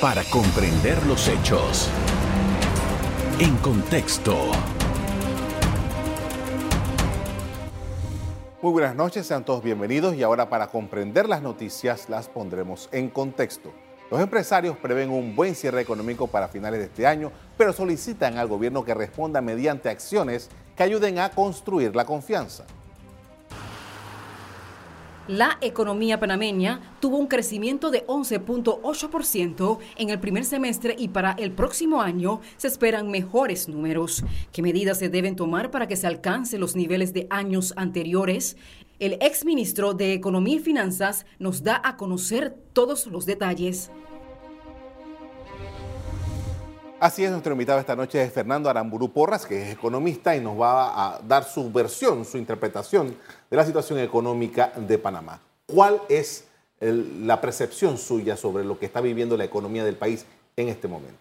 para comprender los hechos. En contexto. Muy buenas noches, sean todos bienvenidos y ahora para comprender las noticias las pondremos en contexto. Los empresarios prevén un buen cierre económico para finales de este año, pero solicitan al gobierno que responda mediante acciones que ayuden a construir la confianza. La economía panameña tuvo un crecimiento de 11.8% en el primer semestre y para el próximo año se esperan mejores números. ¿Qué medidas se deben tomar para que se alcancen los niveles de años anteriores? El exministro de Economía y Finanzas nos da a conocer todos los detalles. Así es, nuestro invitado esta noche es Fernando Aramburu Porras, que es economista y nos va a dar su versión, su interpretación de la situación económica de Panamá. ¿Cuál es la percepción suya sobre lo que está viviendo la economía del país en este momento?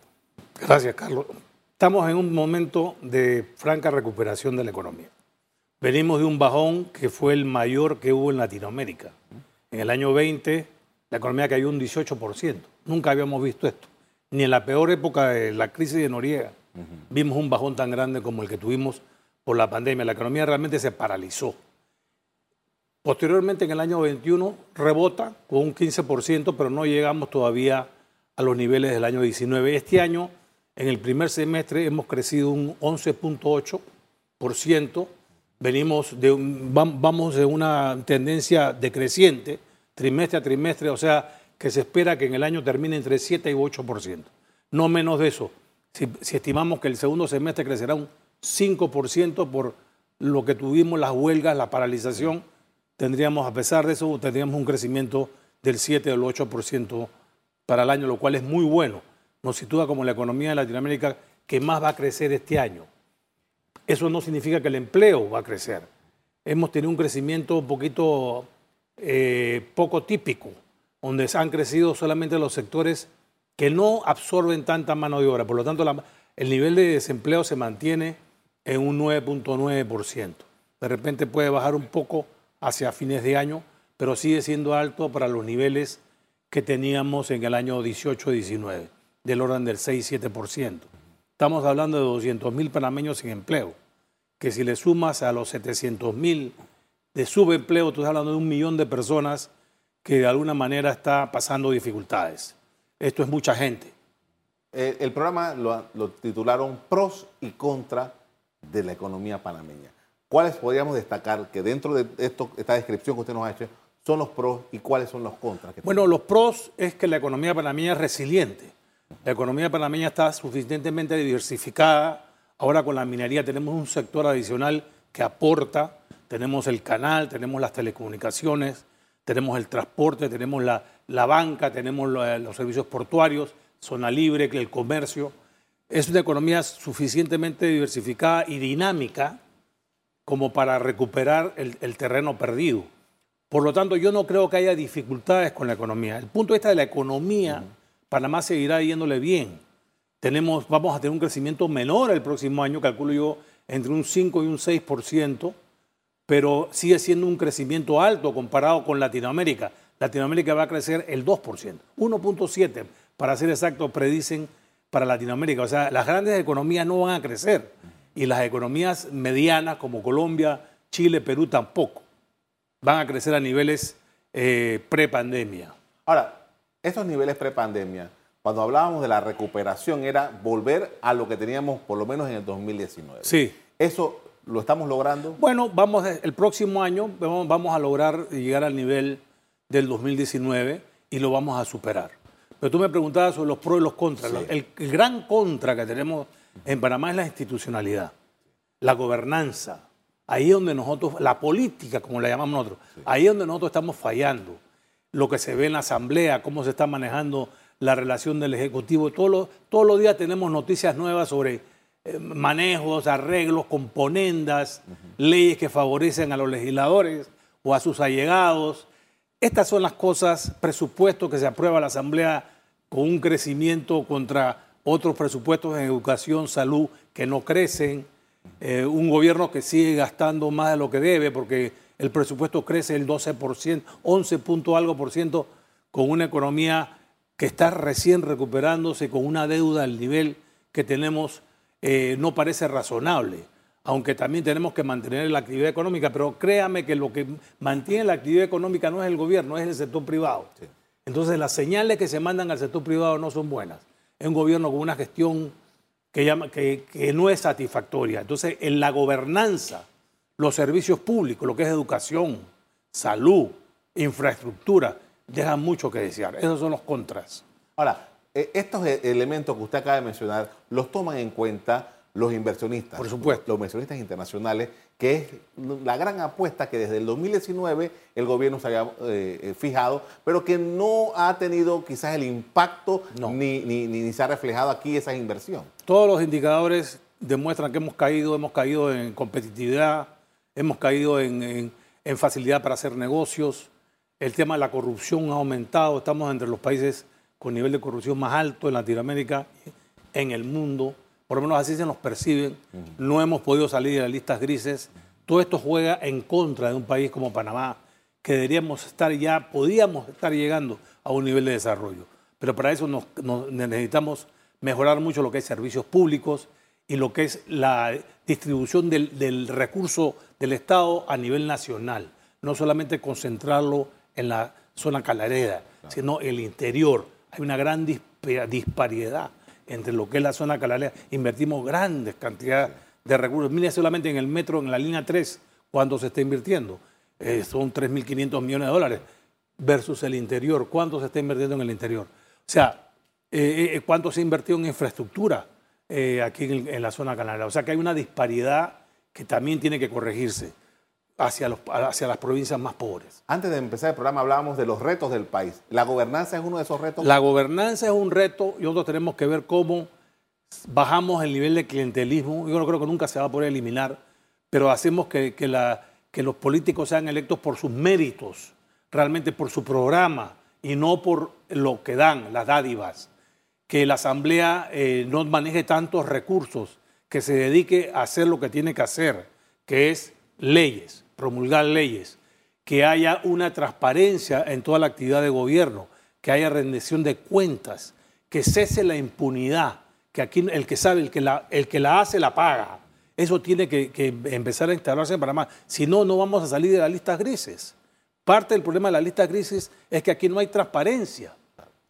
Gracias, Carlos. Estamos en un momento de franca recuperación de la economía. Venimos de un bajón que fue el mayor que hubo en Latinoamérica. En el año 20 la economía cayó un 18%. Nunca habíamos visto esto ni en la peor época de la crisis de Noriega vimos un bajón tan grande como el que tuvimos por la pandemia. La economía realmente se paralizó. Posteriormente, en el año 21, rebota con un 15%, pero no llegamos todavía a los niveles del año 19. Este año, en el primer semestre, hemos crecido un 11.8%. Venimos de vamos de una tendencia decreciente, trimestre a trimestre, o sea, que se espera que en el año termine entre 7 y 8%. No menos de eso. Si, estimamos que el segundo semestre crecerá un 5% por lo que tuvimos las huelgas, la paralización, tendríamos, a pesar de eso, tendríamos un crecimiento del 7 o el 8% para el año, lo cual es muy bueno. Nos sitúa como la economía de Latinoamérica que más va a crecer este año. Eso no significa que el empleo va a crecer. Hemos tenido un crecimiento un poquito eh, poco típico donde han crecido solamente los sectores que no absorben tanta mano de obra. Por lo tanto, el nivel de desempleo se mantiene en un 9.9%. De repente puede bajar un poco hacia fines de año, pero sigue siendo alto para los niveles que teníamos en el año 18-19, del orden del 6-7%. Estamos hablando de 200.000 panameños sin empleo, que si le sumas a los 700.000 de subempleo, tú estás hablando de un millón de personas que de alguna manera está pasando dificultades. Esto es mucha gente. El, programa lo, titularon Pros y Contra de la economía panameña. ¿Cuáles podríamos destacar que dentro de esto, esta descripción que usted nos ha hecho son los pros y cuáles son los contras? bueno, los pros es que la economía panameña es resiliente. La economía panameña está suficientemente diversificada. Ahora con la minería tenemos un sector adicional que aporta. Tenemos el canal, tenemos las telecomunicaciones, tenemos el transporte, tenemos la, banca, tenemos los servicios portuarios, zona libre, el comercio. Es una economía suficientemente diversificada y dinámica como para recuperar el, terreno perdido. Por lo tanto, yo no creo que haya dificultades con la economía. El punto de vista de la economía, Panamá seguirá yéndole bien. Tenemos, vamos a tener un crecimiento menor el próximo año, calculo yo, entre un 5 y un 6% pero sigue siendo un crecimiento alto comparado con Latinoamérica. Latinoamérica va a crecer el 2%, 1.7% para ser exacto, predicen para Latinoamérica. O sea, las grandes economías no van a crecer y las economías medianas como Colombia, Chile, Perú tampoco van a crecer a niveles eh, pre-pandemia. Ahora, estos niveles pre-pandemia, cuando hablábamos de la recuperación, era volver a lo que teníamos por lo menos en el 2019. Sí. Eso ¿Lo estamos logrando? Bueno, vamos el próximo año vamos a lograr llegar al nivel del 2019 y lo vamos a superar. Pero tú me preguntabas sobre los pros y los contras. El, gran contra que tenemos en Panamá es la institucionalidad, la gobernanza. Ahí es donde nosotros, la política, como la llamamos nosotros, ahí es donde nosotros estamos fallando. Lo que se ve en la asamblea, cómo se está manejando la relación del Ejecutivo. Todos todos los días tenemos noticias nuevas sobre manejos, arreglos, componendas, leyes que favorecen a los legisladores o a sus allegados. Estas son las cosas, presupuestos que se aprueba la Asamblea con un crecimiento contra otros presupuestos en educación, salud, que no crecen, eh, un gobierno que sigue gastando más de lo que debe porque el presupuesto crece el 12%, 11 punto algo por ciento, con una economía que está recién recuperándose con una deuda al nivel que tenemos, eh, no parece razonable, aunque también tenemos que mantener la actividad económica, pero créame que lo que mantiene la actividad económica no es el gobierno, es el sector privado. Entonces las señales que se mandan al sector privado no son buenas. Es un gobierno con una gestión que, llama, que, que no es satisfactoria. Entonces en la gobernanza, los servicios públicos, lo que es educación, salud, infraestructura, dejan mucho que desear. Esos son los contras. Ahora, estos e- elementos que usted acaba de mencionar, los toman en cuenta los inversionistas. Por supuesto. Los inversionistas internacionales, que es la gran apuesta que desde el 2019 el gobierno se había eh, fijado, pero que no ha tenido quizás el impacto No. ni, ni, ni- ni se ha reflejado aquí esa inversión. Todos los indicadores demuestran que hemos caído, hemos caído en competitividad, hemos caído en, en- en facilidad para hacer negocios. El tema de la corrupción ha aumentado. Estamos entre los países con nivel de corrupción más alto en Latinoamérica, en el mundo. Por lo menos así se nos perciben. No hemos podido salir de las listas grises. Todo esto juega en contra de un país como Panamá, que deberíamos estar ya, podíamos estar llegando a un nivel de desarrollo. Pero para eso nos- nos necesitamos mejorar mucho lo que es servicios públicos y lo que es la distribución del, del recurso del Estado a nivel nacional. No solamente concentrarlo en la zona calarera, sino el interior. Hay una gran dispa- disparidad entre lo que es la zona calarera. Invertimos grandes cantidades de recursos. Mire solamente en el metro, en la línea 3, cuánto se está invirtiendo. Eh, son 3.500 millones de dólares versus el interior. ¿Cuánto se está invirtiendo en el interior? O sea, eh, eh, cuánto se ha invertido en infraestructura eh, aquí en, la zona canal. O sea que hay una disparidad que también tiene que corregirse hacia, los, hacia las provincias más pobres. Antes de empezar el programa hablábamos de los retos del país. ¿La gobernanza es uno de esos retos? La gobernanza es un reto y nosotros tenemos que ver cómo bajamos el nivel de clientelismo. Yo no creo que nunca se va a poder eliminar, pero hacemos que, que la- que los políticos sean electos por sus méritos, realmente por su programa y no por lo que dan, las dádivas. Que la Asamblea eh, no maneje tantos recursos, que se dedique a hacer lo que tiene que hacer, que es leyes, promulgar leyes, que haya una transparencia en toda la actividad de gobierno, que haya rendición de cuentas, que cese la impunidad, que aquí el que sabe, el que la, el que la hace, la paga. Eso tiene que, empezar a instalarse en Panamá. Si no, no vamos a salir de las listas grises. Parte del problema de las listas grises es que aquí no hay transparencia.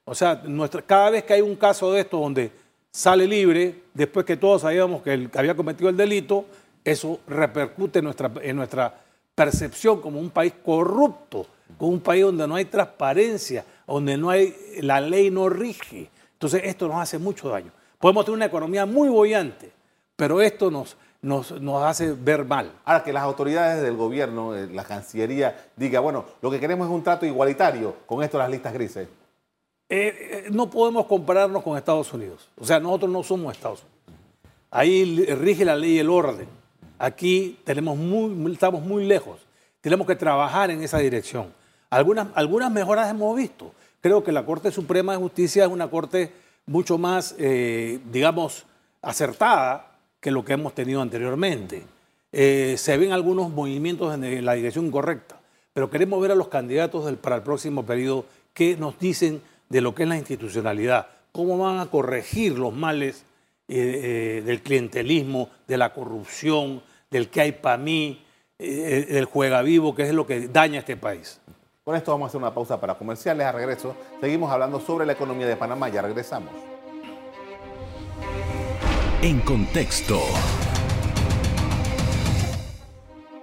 O sea, nuestra- cada vez que hay un caso de esto donde sale libre, después que todos sabíamos que, el, había cometido el delito, eso repercute nuestra, en nuestra percepción como un país corrupto, como un país donde no hay transparencia, donde no hay, la ley no rige. Entonces esto nos hace mucho daño. Podemos tener una economía muy bollante, pero esto nos, nos, nos hace ver mal. Ahora que las autoridades del gobierno, eh, la Cancillería, diga, bueno, lo que queremos es un trato igualitario con esto de las listas grises. Eh, eh, no podemos compararnos con Estados Unidos. O sea, nosotros no somos Estados Unidos. Ahí rige la ley y el orden. Aquí tenemos muy, estamos muy lejos. Tenemos que trabajar en esa dirección. Algunas, algunas mejoras hemos visto. Creo que la Corte Suprema de Justicia es una corte mucho más, eh, digamos, acertada que lo que hemos tenido anteriormente. Eh, se ven algunos movimientos en la dirección correcta, pero queremos ver a los candidatos para el próximo periodo qué nos dicen de lo que es la institucionalidad, cómo van a corregir los males eh, del clientelismo, de la corrupción, del que hay para mí, eh, del juega vivo, que es lo que daña a este país. Con esto vamos a hacer una pausa para comerciales. A regreso, seguimos hablando sobre la economía de Panamá. Ya regresamos. En contexto.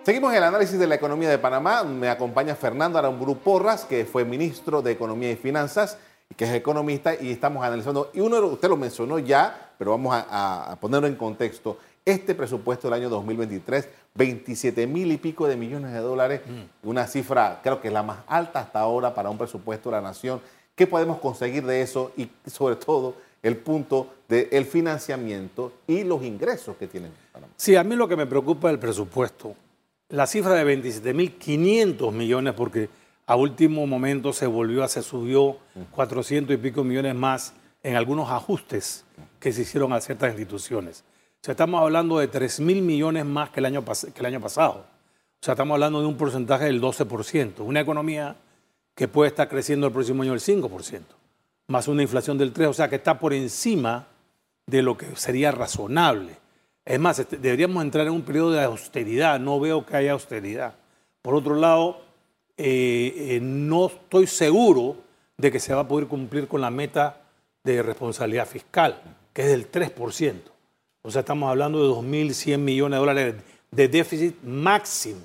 Seguimos el análisis de la economía de Panamá. Me acompaña Fernando Aramburu Porras, que fue ministro de Economía y Finanzas, y que es economista, y estamos analizando, y uno, usted lo mencionó ya, pero vamos a, ponerlo en contexto. Este presupuesto del año 2023, 27 mil y pico de millones de dólares, una cifra creo que es la más alta hasta ahora para un presupuesto de la nación. ¿Qué podemos conseguir de eso? Y sobre todo el punto del financiamiento y los ingresos que tienen. Sí, a mí lo que me preocupa es el presupuesto. La cifra de 27.500 millones, porque a último momento se volvió se subió 400 y pico millones más en algunos ajustes que se hicieron a ciertas instituciones. O sea, estamos hablando de 3.000 millones más que el, año que el año pasado. O sea, estamos hablando de un porcentaje del 12%. Una economía que puede estar creciendo el próximo año el 5%. más una inflación del 3, o sea que está por encima de lo que sería razonable. Es más, este, deberíamos entrar en un periodo de austeridad, no veo que haya austeridad. Por otro lado, eh, eh, no estoy seguro de que se va a poder cumplir con la meta de responsabilidad fiscal, que es del 3%. O sea, estamos hablando de 2.100 millones de dólares de déficit máximo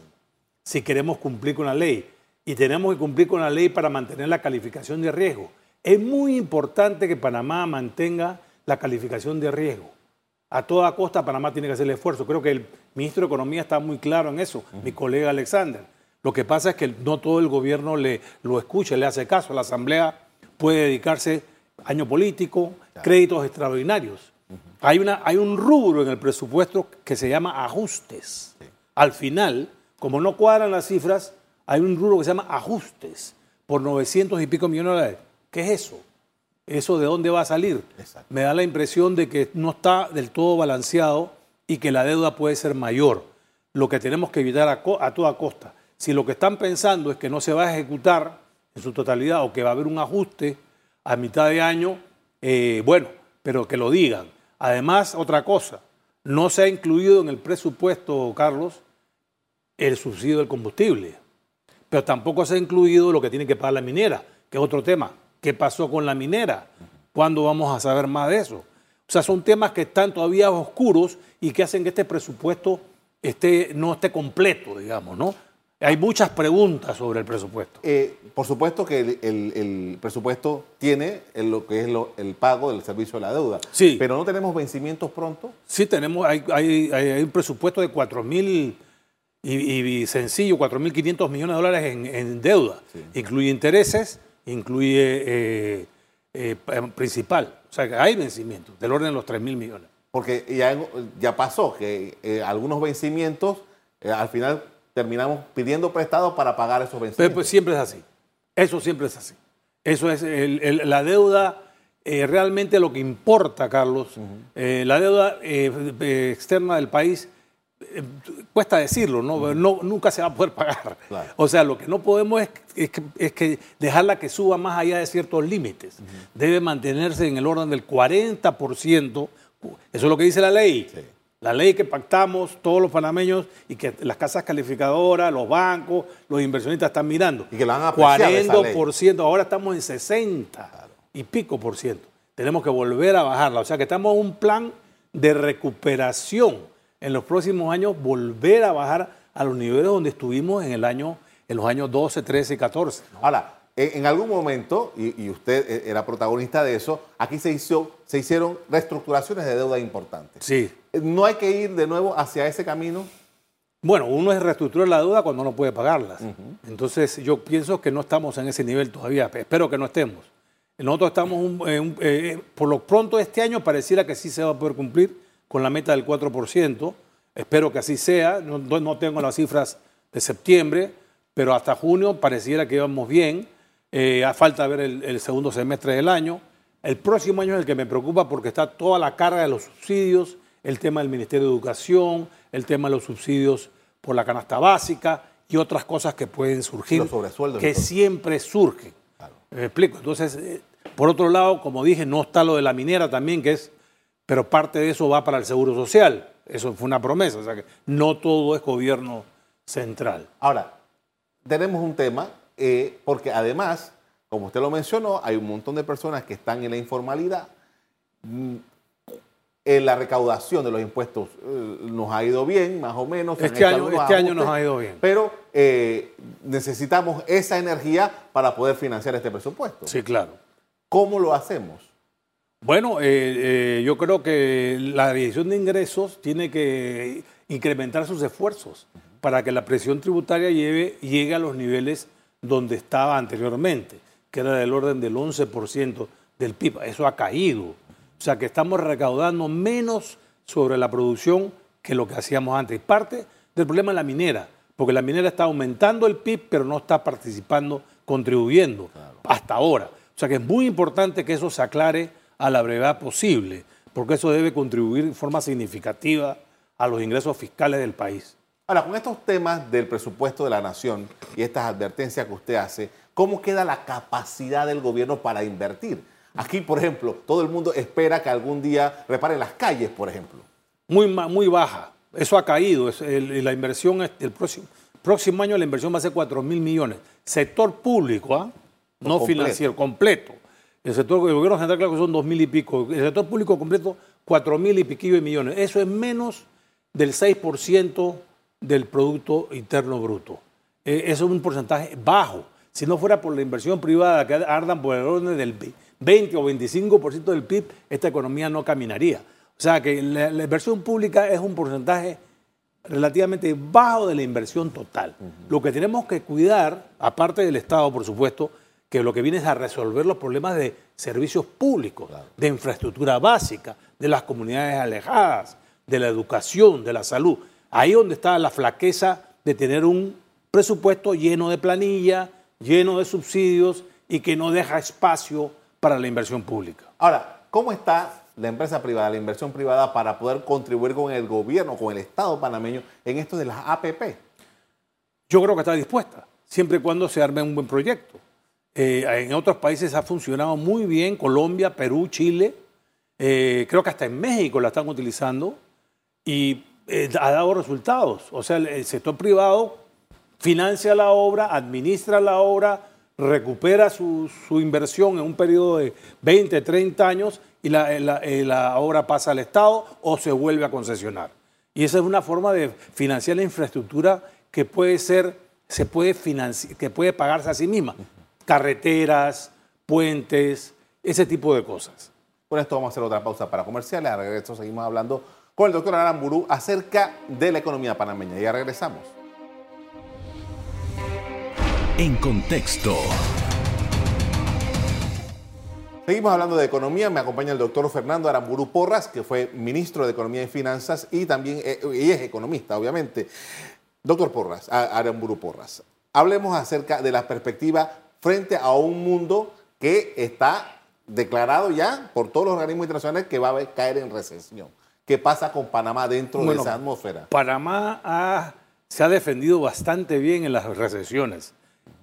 si queremos cumplir con la ley. Y tenemos que cumplir con la ley para mantener la calificación de riesgo. Es muy importante que Panamá mantenga la calificación de riesgo. A toda costa Panamá tiene que hacer el esfuerzo. Creo que el ministro de Economía está muy claro en eso, mi colega Alexander. Lo que pasa es que no todo el gobierno le, lo escucha, le hace caso. La Asamblea puede dedicarse año político, créditos extraordinarios. hay, una, hay un rubro en el presupuesto que se llama ajustes. Al final, como no cuadran las cifras, hay un rubro que se llama ajustes por 900 y pico millones de dólares. ¿Qué es eso? ¿Eso de dónde va a salir? Me da la impresión de que no está del todo balanceado y que la deuda puede ser mayor. Lo que tenemos que evitar a, toda costa. Si lo que están pensando es que no se va a ejecutar en su totalidad o que va a haber un ajuste a mitad de año, eh, bueno, pero que lo digan. Además, otra cosa, no se ha incluido en el presupuesto, Carlos, el subsidio del combustible pero tampoco se ha incluido lo que tiene que pagar la minera, que es otro tema. ¿Qué pasó con la minera? ¿Cuándo vamos a saber más de eso? O sea, son temas que están todavía oscuros y que hacen que este presupuesto esté, no esté completo, digamos, ¿no? Hay muchas preguntas sobre el presupuesto. Eh, por supuesto que el, presupuesto tiene lo que es el pago del servicio de la deuda. Sí. Pero no tenemos vencimientos pronto. Sí, tenemos, hay, hay un presupuesto de 4 mil y, sencillo, 4.500 millones de dólares en, deuda. Incluye intereses, incluye eh, eh, principal. O sea, que hay vencimientos del orden de los 3.000 millones. Porque ya, ya pasó que algunos vencimientos al final terminamos pidiendo prestado para pagar esos vencimientos. Pero pues siempre es así. Eso siempre es así. Eso es la deuda. realmente lo que importa, Carlos, la deuda externa del país eh, cuesta decirlo, ¿no? ¿no? Nunca se va a poder pagar. O sea, lo que no podemos es, que, dejarla que suba más allá de ciertos límites. Debe mantenerse en el orden del 40%. Eso es lo que dice la ley. La ley que pactamos todos los panameños y que las casas calificadoras, los bancos, los inversionistas están mirando. Y que la van a 40%, ahora estamos en 60 y pico por ciento. Tenemos que volver a bajarla. O sea que estamos en un plan de recuperación en los próximos años volver a bajar a los niveles donde estuvimos en, el año, en los años 12, 13 y 14. Ahora, en algún momento, y, usted eh, era protagonista de eso, aquí se, hizo, se hicieron reestructuraciones de deuda importantes. Sí. ¿No hay que ir de nuevo hacia ese camino? Bueno, uno es reestructurar la deuda cuando no puede pagarlas. Entonces, yo pienso que no estamos en ese nivel todavía. Espero que no estemos. Nosotros estamos, eh, por lo pronto este año pareciera que sí se va a poder cumplir con la meta del 4%. Espero que así sea. No, tengo las cifras de septiembre, pero hasta junio pareciera que íbamos bien. Eh, a falta ver el, segundo semestre del año. El próximo año es el que me preocupa porque está toda la carga de los subsidios, el tema del Ministerio de Educación, el tema de los subsidios por la canasta básica y otras cosas que pueden surgir, que siempre surgen. Me explico. Entonces, eh, por otro lado, como dije, no está lo de la minera también, que es pero parte de eso va para el Seguro Social. Eso fue una promesa, o sea que no todo es gobierno central. Ahora, tenemos un tema, eh, porque además, como usted lo mencionó, hay un montón de personas que están en la informalidad. La recaudación de los impuestos eh, nos ha ido bien, más o menos. Este, año, este año, nos ha ido bien. Pero eh, necesitamos esa energía para poder financiar este presupuesto. Sí, claro. ¿Cómo lo hacemos? Bueno, eh, yo creo que la Dirección de Ingresos tiene que incrementar sus esfuerzos para que la presión tributaria llegue a los niveles donde estaba anteriormente, que era del orden del 11% del PIB. Eso ha caído. O sea que estamos recaudando menos sobre la producción que lo que hacíamos antes. Parte del problema es la minera, porque la minera está aumentando el PIB, pero no está participando, contribuyendo hasta ahora. O sea que es muy importante que eso se aclare a la brevedad posible, porque eso debe contribuir de forma significativa a los ingresos fiscales del país. Ahora, con estos temas del presupuesto de la nación y estas advertencias que usted hace, ¿cómo queda la capacidad del gobierno para invertir? Aquí, por ejemplo, todo el mundo espera que algún día reparen las calles, por ejemplo. Muy, muy baja. Eso ha caído. la inversión, el próximo, próximo año la inversión va a ser 4 mil millones. Sector público, ¿ah? no financiero, completo. El sector del gobierno central, claro que son 2 mil y pico. El sector público completo, 4 mil y piquillo de millones. Eso es menos del 6% del Producto Interno Bruto. E, eso es un porcentaje bajo. Si no fuera por la inversión privada que ardan por el orden del 20 o 25% del PIB, esta economía no caminaría. O sea que la, inversión pública es un porcentaje relativamente bajo de la inversión total. Lo que tenemos que cuidar, aparte del Estado, por supuesto, que lo que viene es a resolver los problemas de servicios públicos, de infraestructura básica, de las comunidades alejadas, de la educación, de la salud. Ahí donde está la flaqueza de tener un presupuesto lleno de planilla, lleno de subsidios y que no deja espacio para la inversión pública. Ahora, ¿cómo está la empresa privada, la inversión privada para poder contribuir con el gobierno, con el Estado panameño en esto de las APP? Yo creo que está dispuesta, siempre y cuando se arme un buen proyecto. Eh, en otros países ha funcionado muy bien, Colombia, Perú, Chile, eh, creo que hasta en México la están utilizando y eh, ha dado resultados. O sea, el sector privado financia la obra, administra la obra, recupera su, inversión en un periodo de 20, 30 años y la, obra pasa al Estado o se vuelve a concesionar. Y esa es una forma de financiar la infraestructura que puede ser, se puede que puede pagarse a sí misma. Carreteras, puentes, ese tipo de cosas. Por esto vamos a hacer otra pausa para comerciales. A regreso seguimos hablando con el doctor Aramburú acerca de la economía panameña. Ya regresamos. En contexto. Seguimos hablando de economía. Me acompaña el doctor Fernando Aramburu Porras, que fue ministro de Economía y Finanzas y también eh, y es economista, obviamente. Doctor Porras, Aramburu Porras, hablemos acerca de la perspectiva frente a un mundo que está declarado ya por todos los organismos internacionales que va a caer en recesión. ¿Qué pasa con Panamá dentro de esa atmósfera? Panamá se ha defendido bastante bien en las recesiones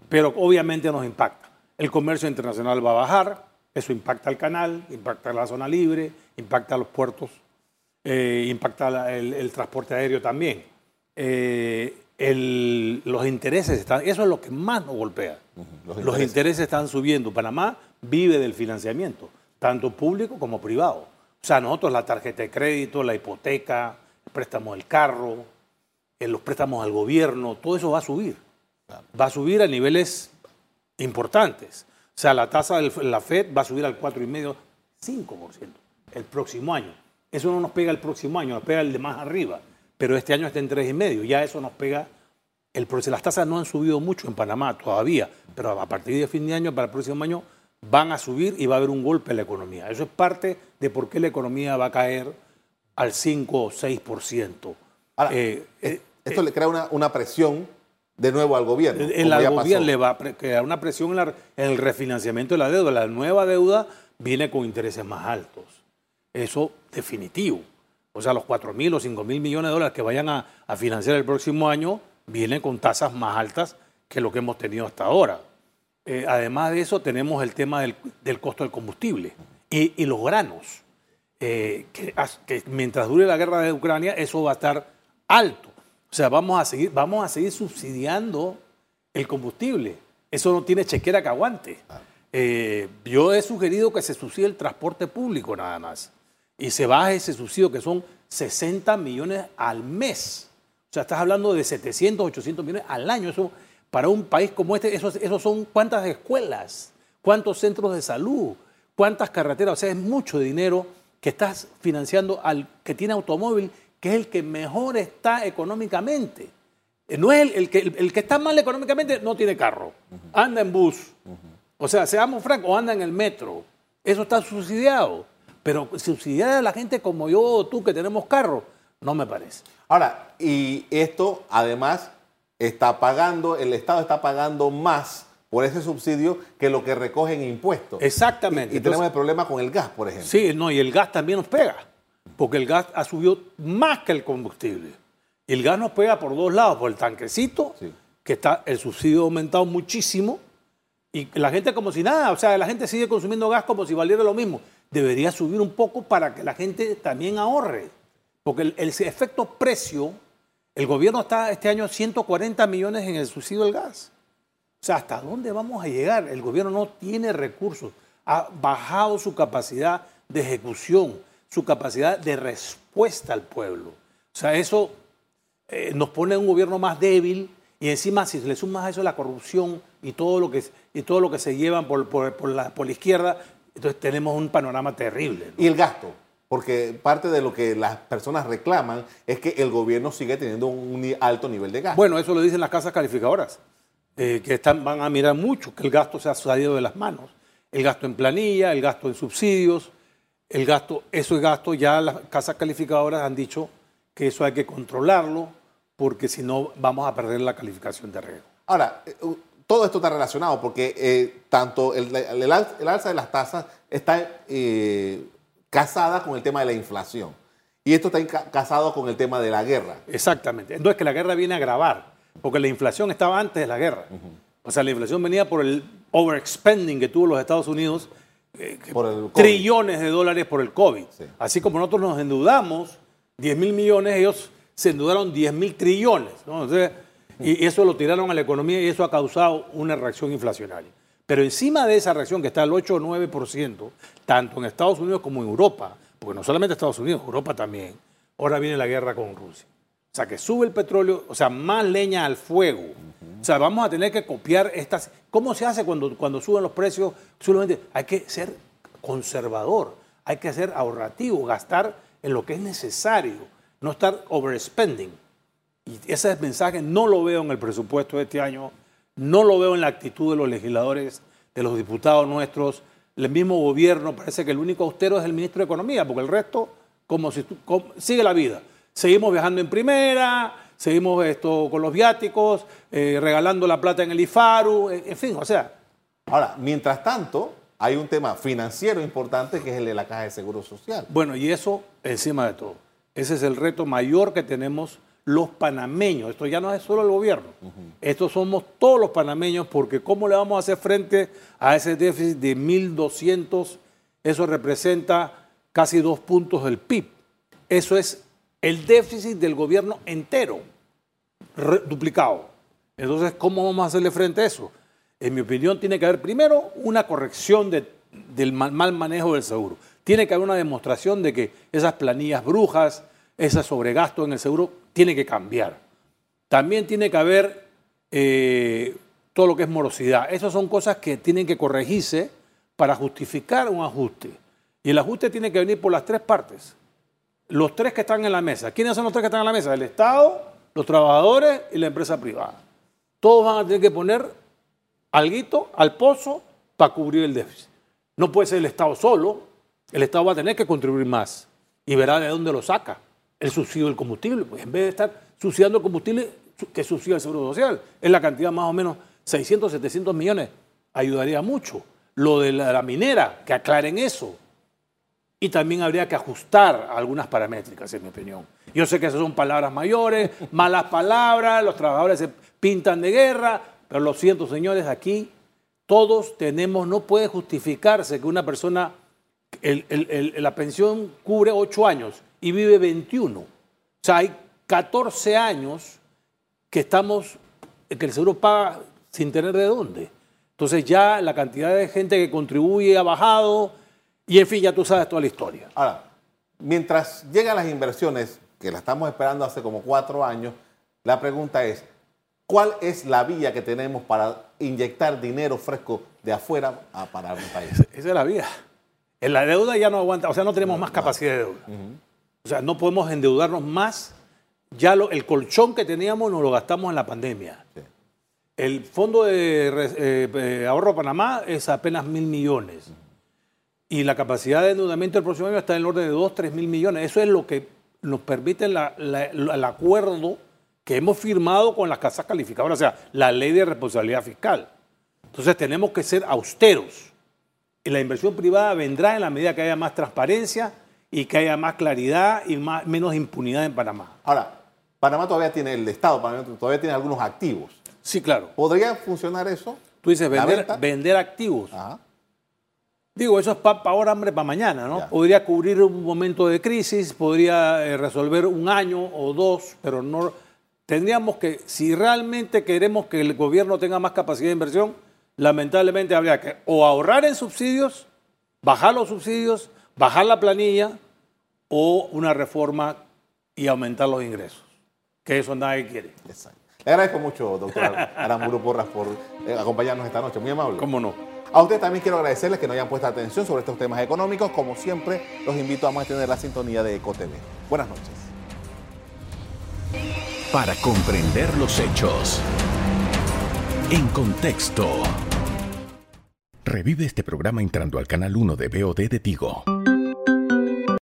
pero obviamente nos impacta. El comercio internacional va a bajar, eso impacta al canal, impacta la zona libre, impacta a los puertos, eh, impacta el, transporte aéreo también. Eh, los intereses están, eso es lo que más nos golpea. los, intereses. están subiendo. Panamá vive del financiamiento, tanto público como privado. O sea, nosotros la tarjeta de crédito, la hipoteca, el préstamo del carro, eh, los préstamos al gobierno, todo eso va a subir va a subir a niveles importantes. O sea, la tasa de la Fed va a subir al 4,5%, 5% el próximo año. Eso no nos pega el próximo año, nos pega el de más arriba. Pero este año está en 3,5%. Ya eso nos pega. El, las tasas no han subido mucho en Panamá todavía, pero a partir de fin de año, para el próximo año, van a subir y va a haber un golpe en la economía. Eso es parte de por qué la economía va a caer al 5 o 6%. Ahora, eh, eh, esto le crea una, una presión de nuevo al gobierno. El, gobierno le va a crear una presión en, el refinanciamiento de la deuda. La nueva deuda viene con intereses más altos. Eso definitivo. O sea, los 4 mil o 5 mil millones de dólares que vayan a, financiar el próximo año vienen con tasas más altas que lo que hemos tenido hasta ahora. Eh, además de eso, tenemos el tema del, costo del combustible y, los granos. Eh, que mientras dure la guerra de Ucrania, eso va a estar alto. O sea, vamos a seguir, vamos a seguir subsidiando el combustible. Eso no tiene chequera que aguante. Eh, yo he sugerido que se subsidie el transporte público nada más. Y se baje ese subsidio que son 60 millones al mes. O sea, estás hablando de 700, 800 millones al año. Eso, para un país como este, esos eso son cuántas escuelas, cuántos centros de salud, cuántas carreteras. O sea, es mucho dinero que estás financiando al que tiene automóvil que es el que mejor está económicamente. Eh, no es el, que, el, que está mal económicamente, no tiene carro, anda en bus. O sea, seamos francos, o anda en el metro. Eso está subsidiado. Pero subsidiar a la gente como yo o tú que tenemos carro, no me parece. Ahora, y esto además está pagando, el Estado está pagando más por ese subsidio que lo que recogen impuestos. Exactamente. Y, tenemos el problema con el gas, por ejemplo. Sí, no, y el gas también nos pega porque el gas ha subido más que el combustible. Y el gas nos pega por dos lados, por el tanquecito, que está el subsidio ha aumentado muchísimo, Y la gente como si nada, o sea, la gente sigue consumiendo gas como si valiera lo mismo. Debería subir un poco para que la gente también ahorre. Porque el, el efecto precio, el gobierno está este año 140 millones en el subsidio del gas. O sea, ¿hasta dónde vamos a llegar? El gobierno no tiene recursos. Ha bajado su capacidad de ejecución, su capacidad de respuesta al pueblo. O sea, eso eh, nos pone un gobierno más débil y encima si le sumas a eso la corrupción y todo lo que, y todo lo que se llevan por, por, la, por la, izquierda, entonces tenemos un panorama terrible. ¿no? Y el gasto, porque parte de lo que las personas reclaman es que el gobierno sigue teniendo un alto nivel de gasto. Bueno, eso lo dicen las casas calificadoras, eh, que están, van a mirar mucho, que el gasto se ha salido de las manos. El gasto en planilla, el gasto en subsidios, el gasto, esos gastos ya las casas calificadoras han dicho que eso hay que controlarlo porque si no vamos a perder la calificación de riesgo. Ahora, eh, todo esto está relacionado porque eh, tanto el, el, alza de las tasas está eh, casada con el tema de la inflación y esto está casado con el tema de la guerra. Exactamente. Entonces que la guerra viene a agravar porque la inflación estaba antes de la guerra. O sea, la inflación venía por el overexpending que tuvo los Estados Unidos, eh, trillones de dólares por el COVID. Sí. Así como nosotros nos endeudamos 10 mil millones, ellos se endeudaron 10 mil trillones. ¿no? Entonces, y eso lo tiraron a la economía y eso ha causado una reacción inflacionaria. Pero encima de esa reacción que está al 8 o 9%, tanto en Estados Unidos como en Europa, porque no solamente Estados Unidos, Europa también, ahora viene la guerra con Rusia. O sea, que sube el petróleo, o sea, más leña al fuego. O sea, vamos a tener que copiar estas... ¿Cómo se hace cuando, cuando suben los precios? Solamente hay que ser conservador, hay que ser ahorrativo, gastar en lo que es necesario, no estar overspending. Y ese mensaje no lo veo en el presupuesto de este año, no lo veo en la actitud de los legisladores, de los diputados nuestros, el mismo gobierno, parece que el único austero es el ministro de Economía, porque el resto, como si como, sigue la vida. Seguimos viajando en primera, seguimos esto con los viáticos, eh, regalando la plata en el IFARU, en, en fin, o sea. Ahora, mientras tanto, hay un tema financiero importante que es el de la Caja de Seguro Social. Bueno, y eso encima de todo. Ese es el reto mayor que tenemos los panameños. Esto ya no es solo el gobierno. Uh -huh. Estos somos todos los panameños porque ¿cómo le vamos a hacer frente a ese déficit de 1.200? Eso representa casi dos puntos del PIB. Eso es el déficit del gobierno entero, duplicado. Entonces, ¿cómo vamos a hacerle frente a eso? En mi opinión, tiene que haber primero una corrección de, del mal, mal, manejo del seguro. Tiene que haber una demostración de que esas planillas brujas, ese sobregasto en el seguro, tiene que cambiar. También tiene que haber eh, todo lo que es morosidad. Esas son cosas que tienen que corregirse para justificar un ajuste. Y el ajuste tiene que venir por las tres partes. Los tres que están en la mesa. ¿Quiénes son los tres que están en la mesa? El Estado, los trabajadores y la empresa privada. Todos van a tener que poner alguito al pozo para cubrir el déficit. No puede ser el Estado solo, el Estado va a tener que contribuir más y verá de dónde lo saca el subsidio del combustible. Pues en vez de estar subsidiando el combustible, que subsidia el Seguro Social, es la cantidad más o menos 600, 700 millones, ayudaría mucho. Lo de la, la minera, que aclaren eso. Y también habría que ajustar algunas paramétricas, en mi opinión. Yo sé que esas son palabras mayores, malas palabras, los trabajadores se pintan de guerra, pero lo siento, señores, aquí todos tenemos, no puede justificarse que una persona, la pensión cubre 8 años y vive 21. O sea, hay 14 años que estamos, que el seguro paga sin tener de dónde. Entonces ya la cantidad de gente que contribuye ha bajado y en fin, ya tú sabes toda la historia. Ahora, mientras llegan las inversiones, que las estamos esperando hace como cuatro años, la pregunta es, ¿Cuál es la vía que tenemos para inyectar dinero fresco de afuera a, para el país? Esa es la vía. En la deuda ya no aguanta, o sea, no tenemos más capacidad de deuda. Uh -huh. O sea, no podemos endeudarnos más. Ya lo, el colchón que teníamos nos lo gastamos en la pandemia. Sí. El fondo de eh, eh, ahorro Panamá es apenas mil millones. Uh -huh. Y la capacidad de endeudamiento del próximo año está en el orden de 2, 3 mil millones. Eso es lo que nos permite la, la, el acuerdo que hemos firmado con las casas calificadoras, o sea, la ley de responsabilidad fiscal. Entonces tenemos que ser austeros. Y la inversión privada vendrá en la medida que haya más transparencia y que haya más claridad y más, menos impunidad en Panamá. Ahora, Panamá todavía tiene, el Estado Panamá todavía tiene algunos activos. Sí, claro. ¿Podría funcionar eso? Tú dices vender, vender activos. Ajá. Digo, eso es para ahora, hambre, para mañana, ¿no? Ya. Podría cubrir un momento de crisis, podría eh, resolver un año o dos, pero no. Tendríamos que, si realmente queremos que el gobierno tenga más capacidad de inversión, lamentablemente habría que o ahorrar en subsidios, bajar los subsidios, bajar la planilla o una reforma y aumentar los ingresos. Que eso nadie quiere. Exacto. Le agradezco mucho, doctor Aramburu Porras, por eh, acompañarnos esta noche. Muy amable. ¿Cómo no? A ustedes también quiero agradecerles que nos hayan puesto atención sobre estos temas económicos. Como siempre, los invito a mantener la sintonía de EcoTV. Buenas noches. Para comprender los hechos. En contexto. Revive este programa entrando al canal 1 de BOD de Tigo.